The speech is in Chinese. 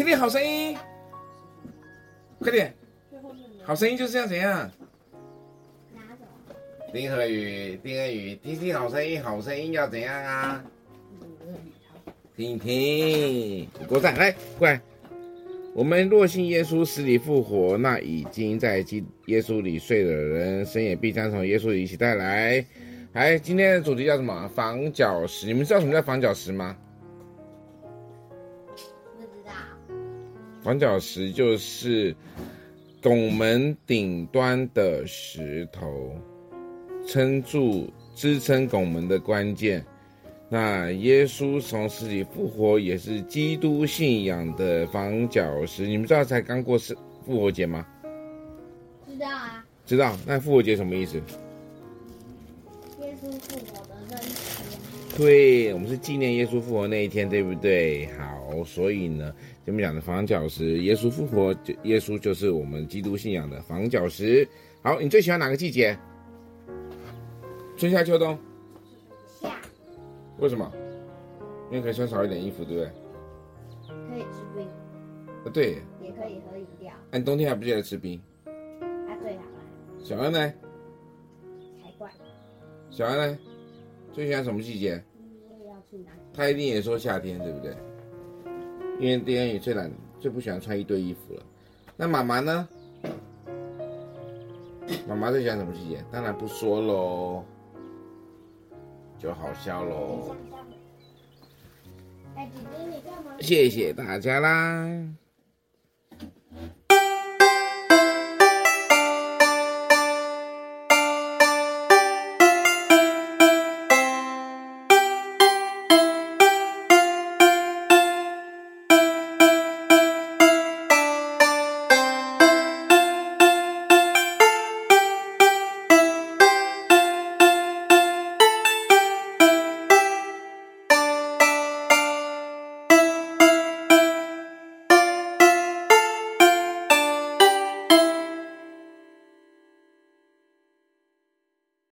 听听好声音，快点，好声音就是要怎样？丁和宇，丁和宇，听听好声音，好声音要怎样啊？听听，鼓掌，来，过来。我们若信耶稣死里复活，那已经在基耶稣里睡的人，生也必将从耶稣里一起带来。来，今天的主题叫什么？房角石。你们知道什么叫房角石吗？房角石就是拱门顶端的石头，撑住支撑拱门的关键。那耶稣从死里复活，也是基督信仰的房角石。你们知道才刚过是复活节吗？知道啊。知道。那复活节什么意思？耶稣复活的那一天。对，我们是纪念耶稣复活那一天，对不对？好，所以呢，咱们讲的房角石，耶稣复活，就耶稣就是我们基督信仰的房角石。好，你最喜欢哪个季节？春夏秋冬。夏为什么？因为可以穿少一点衣服，对不对？可以吃冰。啊，对。也可以喝饮料。哎，你冬天还不记得吃冰？啊，对啊。小恩呢？才怪。小安呢？最喜欢什么季节？他一定也说夏天，对不对？因为丁恩宇最懒，最不喜欢穿一堆衣服了。那妈妈呢？妈妈最喜欢什么季节？当然不说喽。就好笑喽！谢谢大家啦。